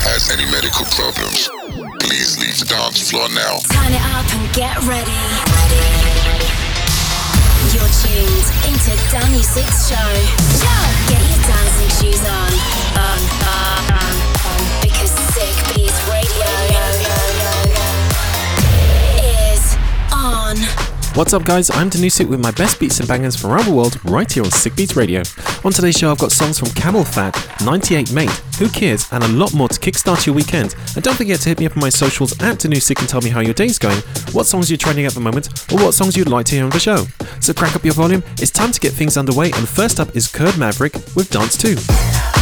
has any medical problems, please leave the dance floor now. Turn it up and get ready. You're tuned into Danny Six Show. Get your dancing shoes on. On, on, on, on. Because Sick Beats Radio is on. What's up, guys? I'm Danusik with my best beats and bangers from around the world right here on Sick Beats Radio. On today's show, I've got songs from CamelPhat, 98 Mate, Who Cares, and a lot more to kickstart your weekend. And don't forget to hit me up on my socials at Danusik and tell me how your day's going, what songs you're trending at the moment, or what songs you'd like to hear on the show. So crack up your volume, it's time to get things underway, and first up is Kurd Maverick with Dance 2.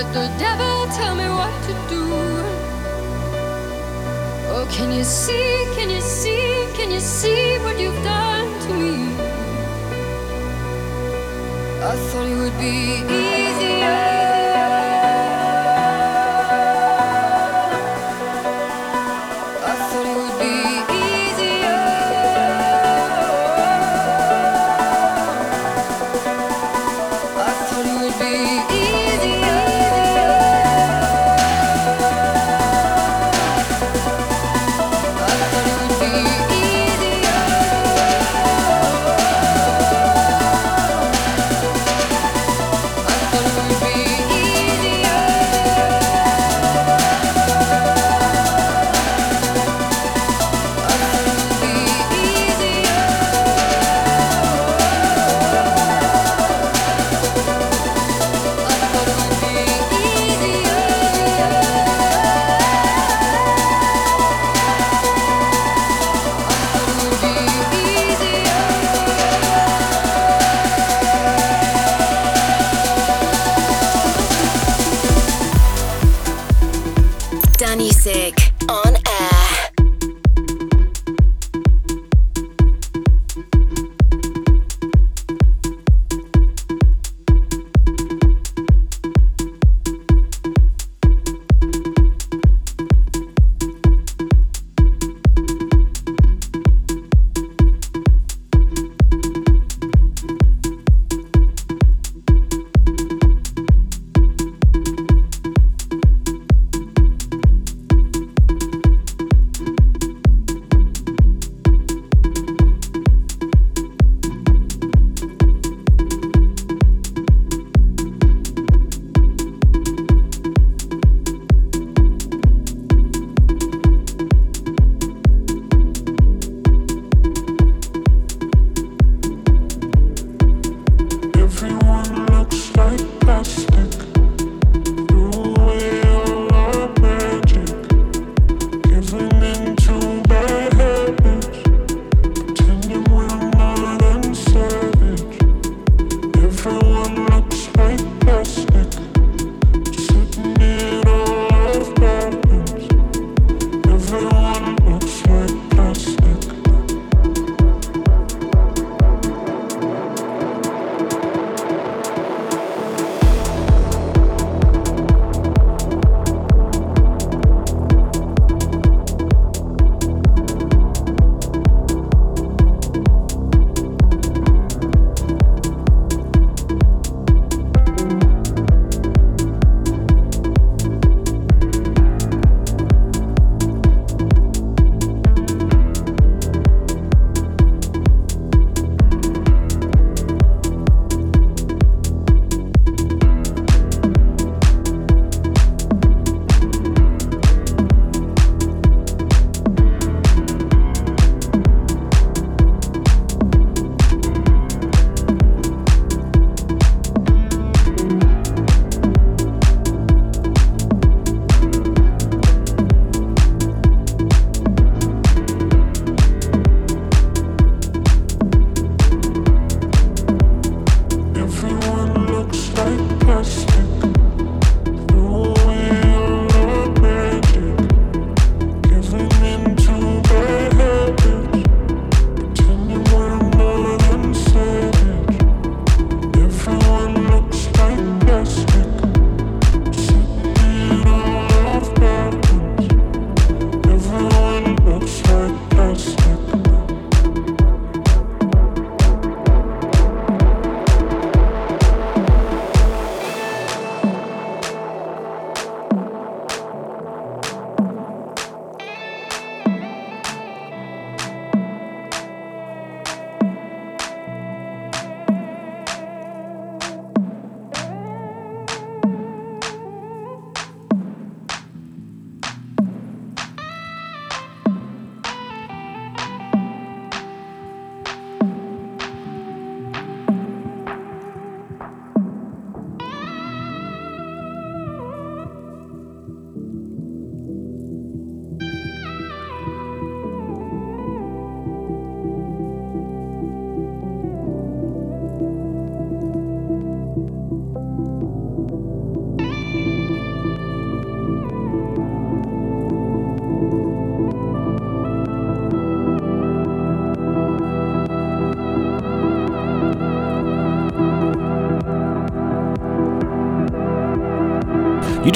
Let the devil tell me what to do. Oh, can you see, can you see, can you see what you've done to me? I thought it would be easier.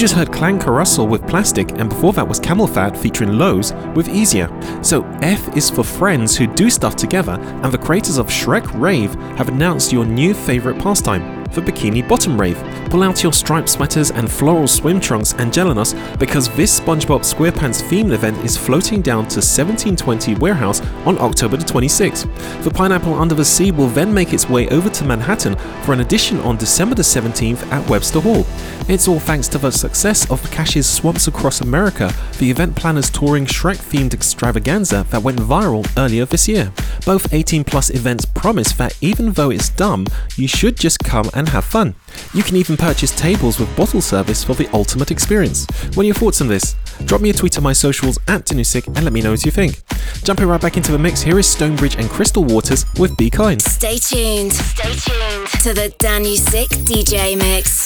Just heard Klangkarussell with Plastic, and before that was CamelPhat featuring Lowe's with Easier. So F is for friends who do stuff together, and the creators of Shrek Rave have announced your new favourite pastime for Bikini Bottom Rave. Pull out your striped sweaters and floral swim trunks and join us because this SpongeBob SquarePants themed event is floating down to 1720 Warehouse on October the 26th. The Pineapple Under the Sea will then make its way over to Manhattan for an edition on December the 17th at Webster Hall. It's all thanks to the success of Cash's Swamps Across America, the event planners touring Shrek themed extravaganza that went viral earlier this year. Both 18 plus events promise that even though it's dumb, you should just come and have fun. You can even purchase tables with bottle service for the ultimate experience. What are your thoughts on this? Drop me a tweet on my socials at Danusik and let me know what you think. Jumping right back into the mix, here is Stonebridge and Crystal Waters with Be Kind. Stay tuned. Stay tuned to the Danusik DJ mix.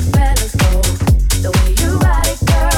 The way you ride it, girl.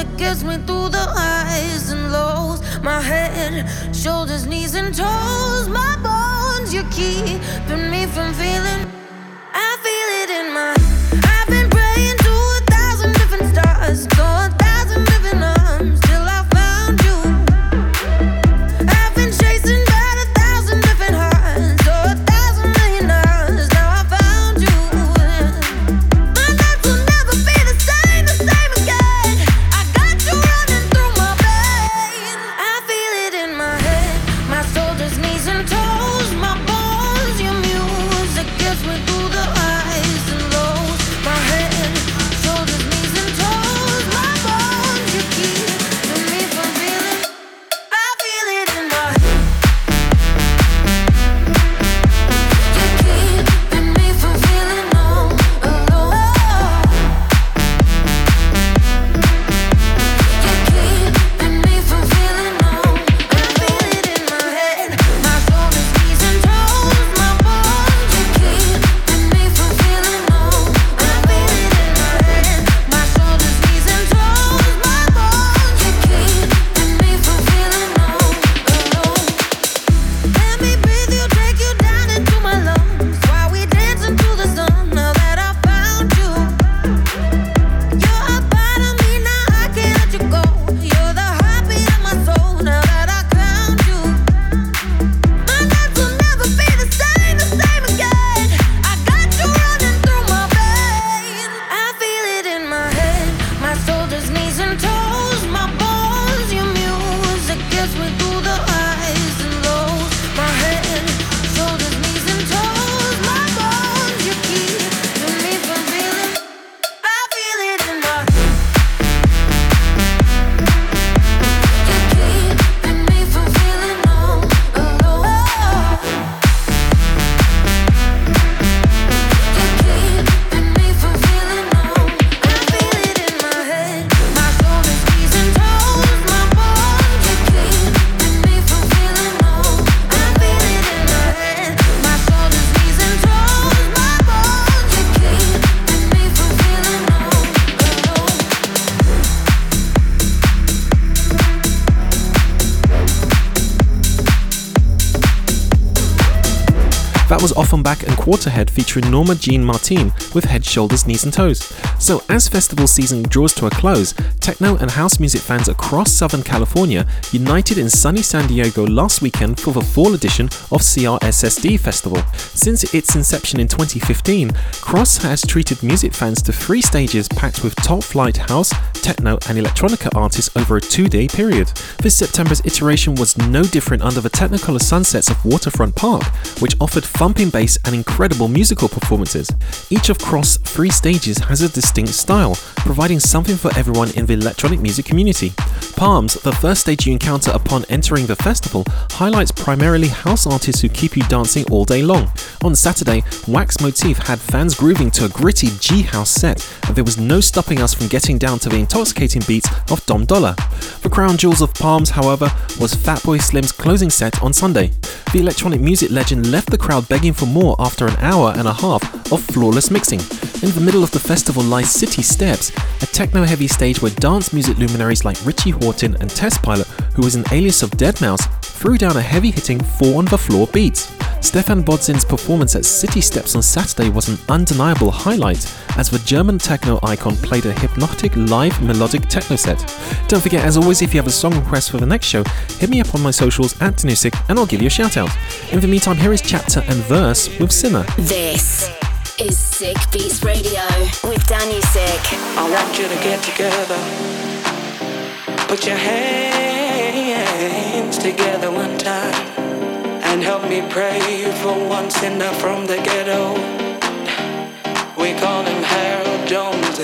It gets me through the highs and lows. My head, shoulders, knees, and toes. My bones, you're keeping me from feeling. I feel it in my That was Offenbach and Quarterhead featuring Norma Jean Martin with Head, Shoulders, Knees and Toes. So, as festival season draws to a close, techno and house music fans across Southern California united in sunny San Diego last weekend for the fall edition of CRSSD Festival. Since its inception in 2015, Cross has treated music fans to three stages packed with top flight house, techno, and electronica artists over a two day period. This September's iteration was no different under the Technicolor sunsets of Waterfront Park, which offered thumping bass and incredible musical performances. Each of Cross' three stages has a distinct style, providing something for everyone in the electronic music community. Palms, the first stage you encounter upon entering the festival, highlights primarily house artists who keep you dancing all day long. On Saturday, Wax Motif had fans grooving to a gritty G House set, and there was no stopping us from getting down to the intoxicating beats of Dom Dolla. The crown jewels of Palms, however, was Fatboy Slim's closing set on Sunday. The electronic music legend left the crowd begging for more after an hour and a half of flawless mixing. In the middle of the festival lies City Steps, a techno heavy stage where dance music luminaries like Richie Hawtin and Test Pilot, who was an alias of Deadmau5, threw down a heavy hitting four on the floor beats. Stephan Bodzin's performance at City Steps on Saturday was an undeniable highlight as the German techno icon played a hypnotic live melodic techno set. Don't forget, as always, if you have a song request for the next show, hit me up on my socials at Danusik and I'll give you a shout out. In the meantime, here is chapter and verse with Sinner. This is Sick Beats Radio with Danny Sick. I want you to get together. Put your hands together one time and help me pray for one sinner from the ghetto. We call him Harold Jones.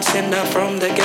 Sinner from the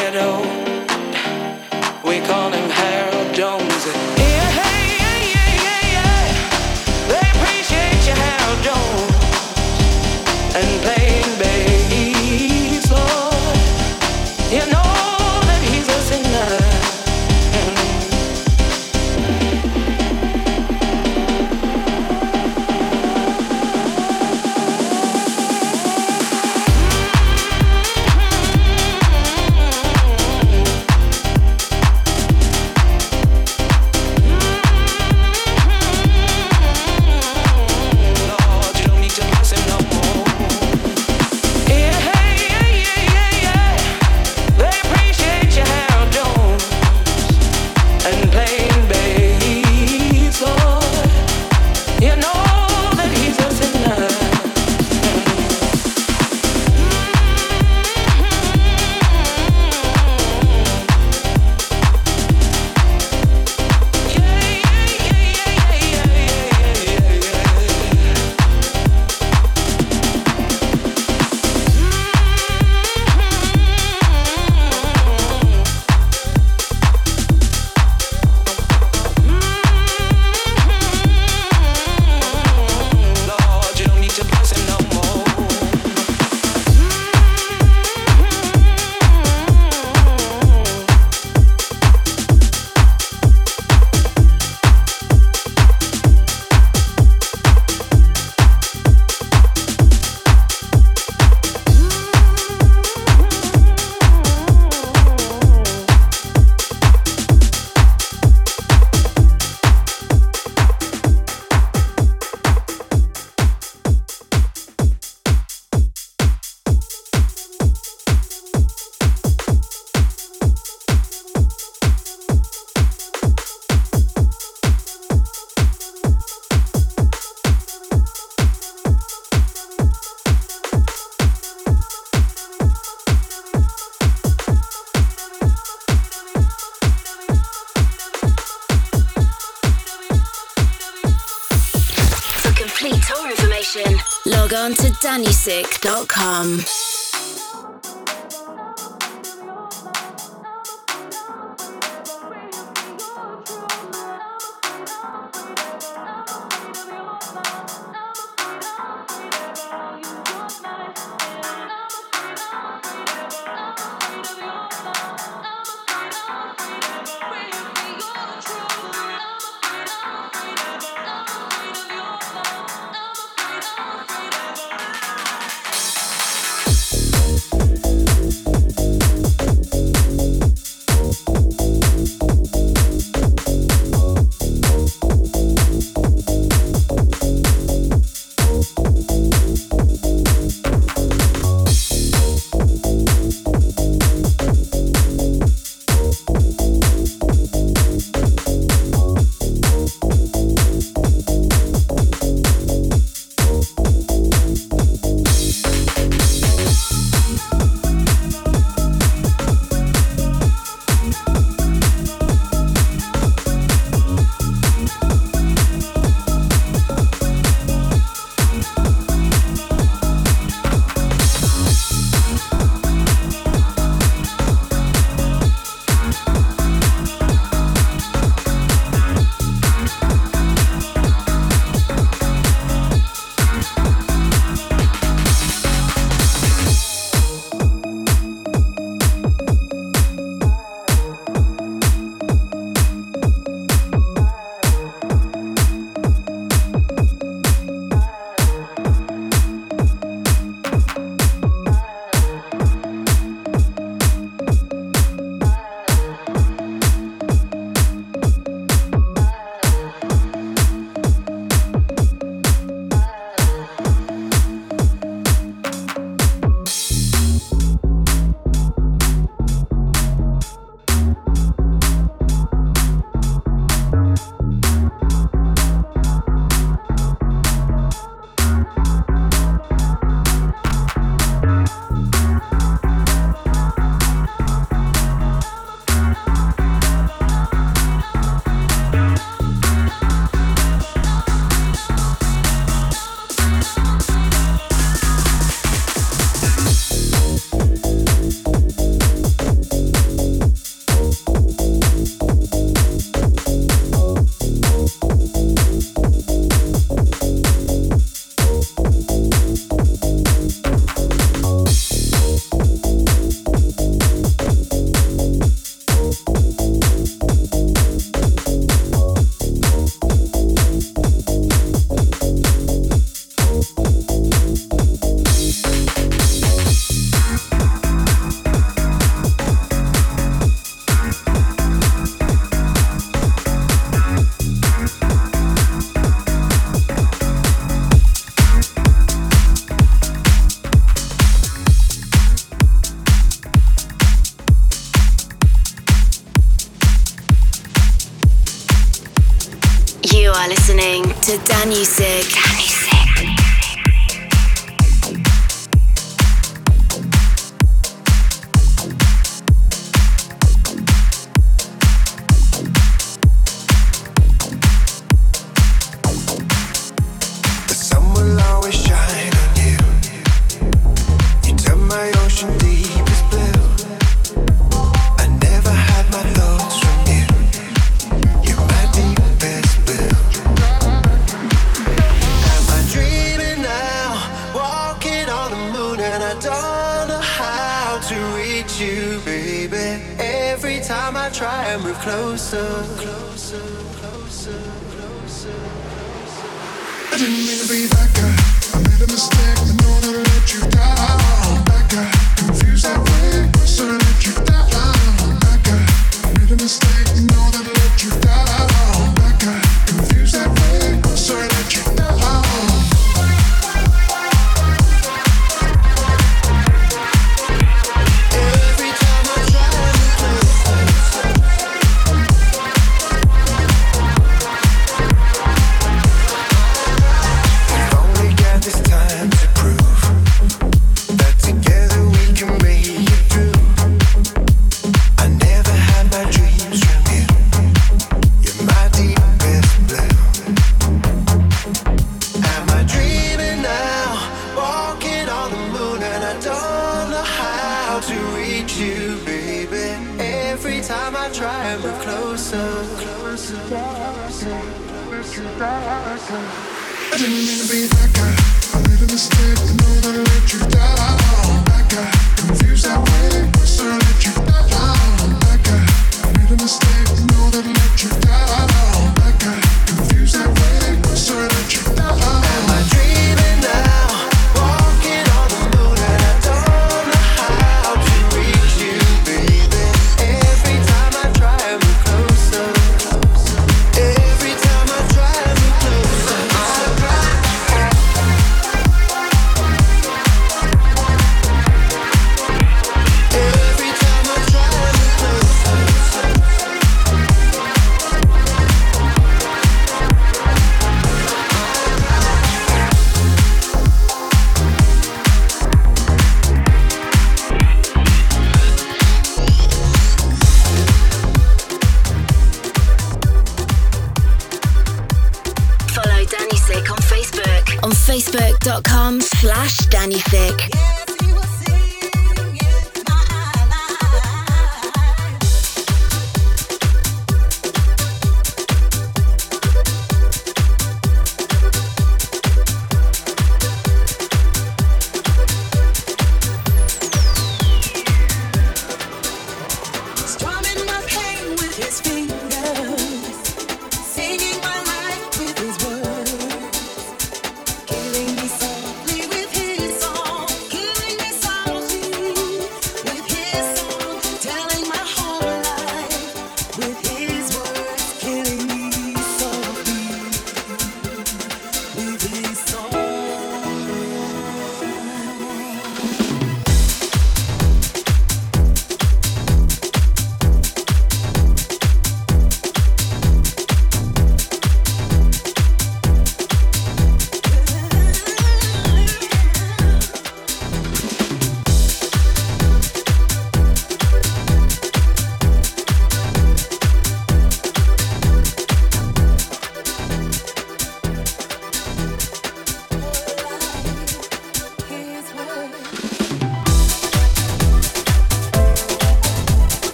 danusik.com.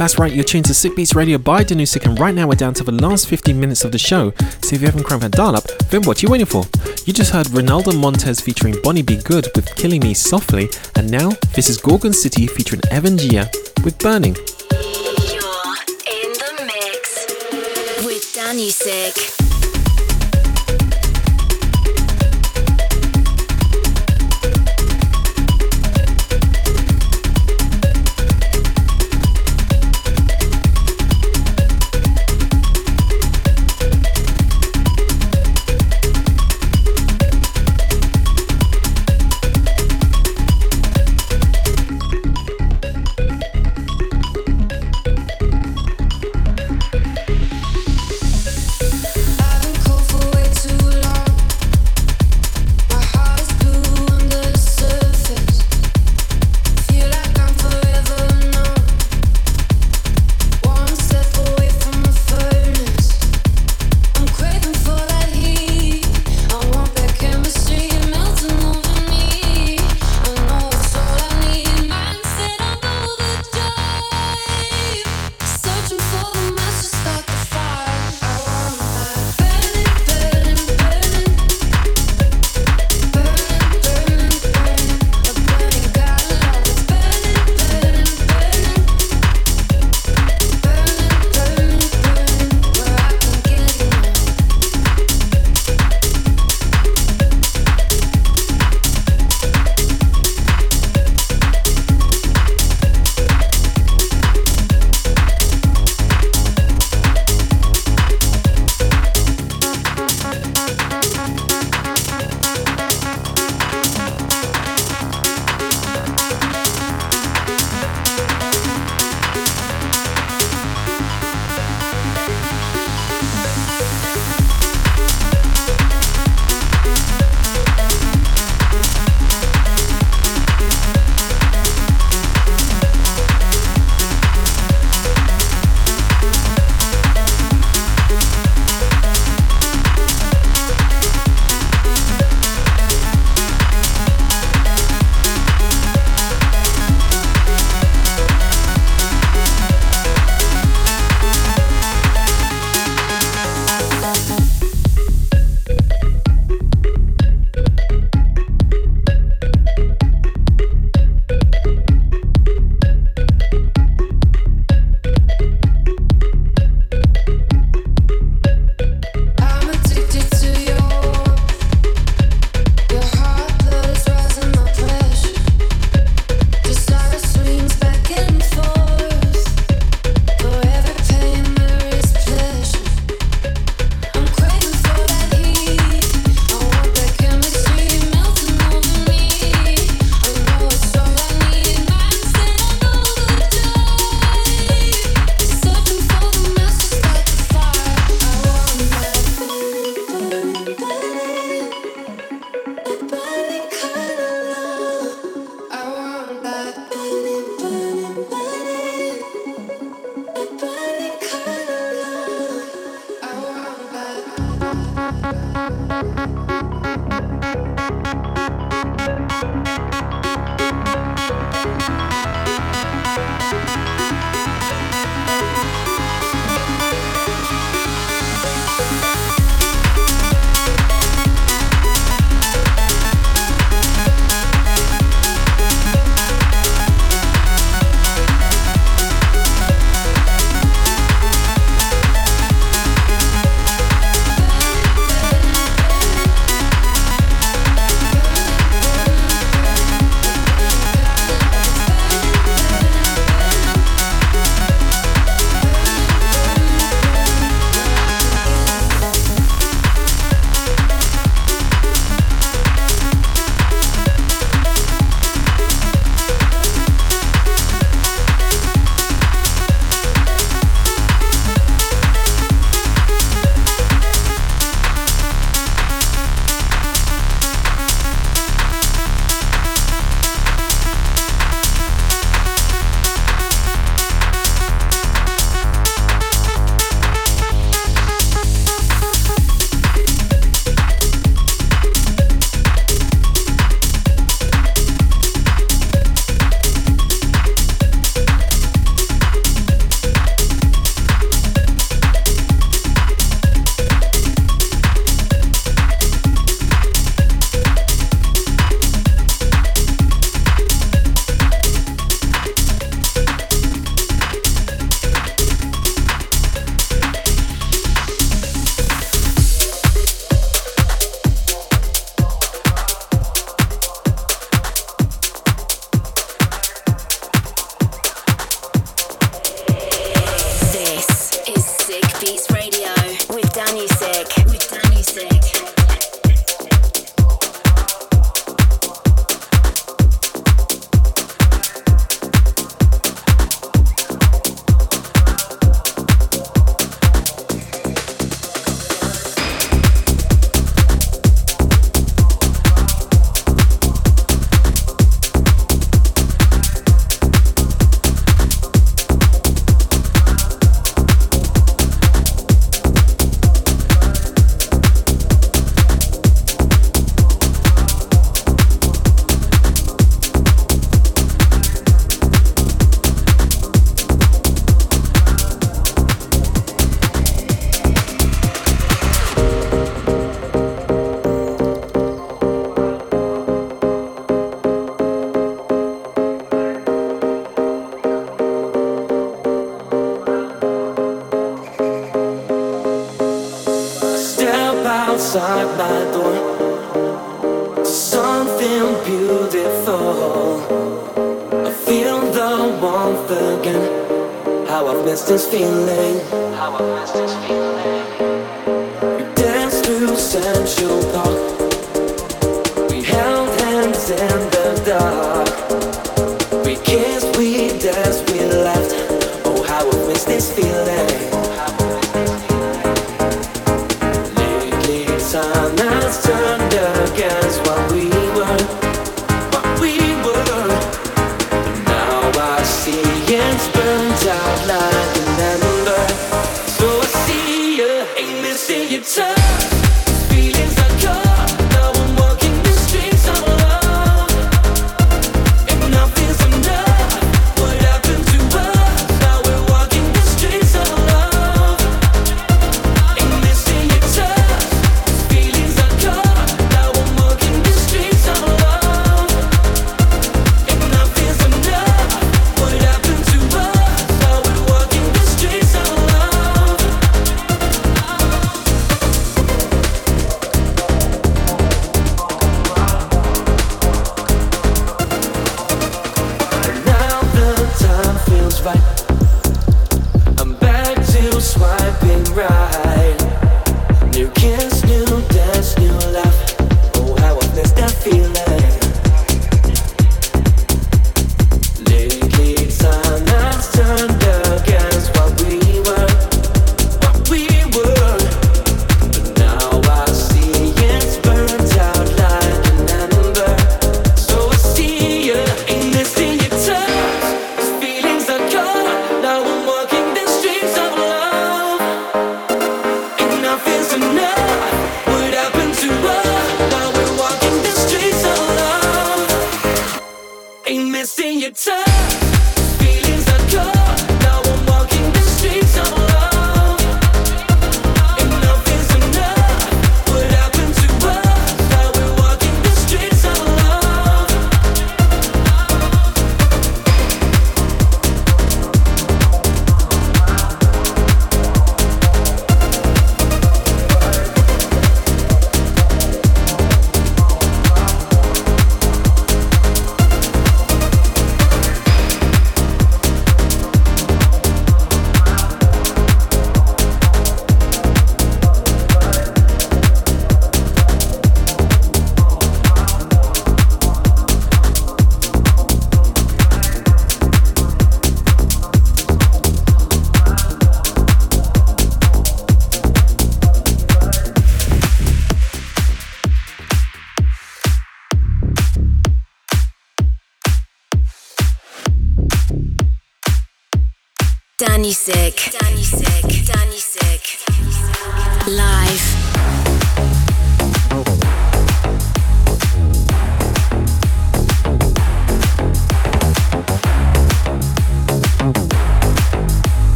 That's right, you're tuned to Sick Beats Radio by Danusik, and right now we're down to the last 15 minutes of the show. So if you haven't cranked that dial up, then what are you waiting for? You just heard Ronaldo Montez featuring Bonnie Be Good with Killing Me Softly, and now this is Gorgon City featuring Evan Gia with Burning. You're in the mix with Danusik.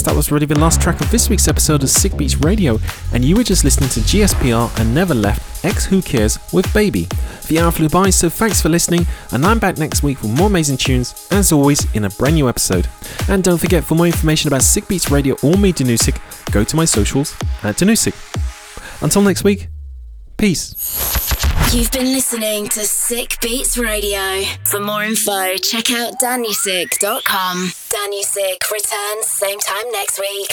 Yes, that was really the last track of this week's episode of Sick Beats Radio, and you were just listening to GSPR and Never Left X Who Cares with Baby. The hour flew by, so thanks for listening, and I'm back next week with more amazing tunes, as always, in a brand new episode. And don't forget, for more information about Sick Beats Radio or me, Danusik, go to my socials at Danusik. Until next week, peace. You've been listening to Sick Beats Radio. For more info, check out danusik.com. Danusik returns same time next week.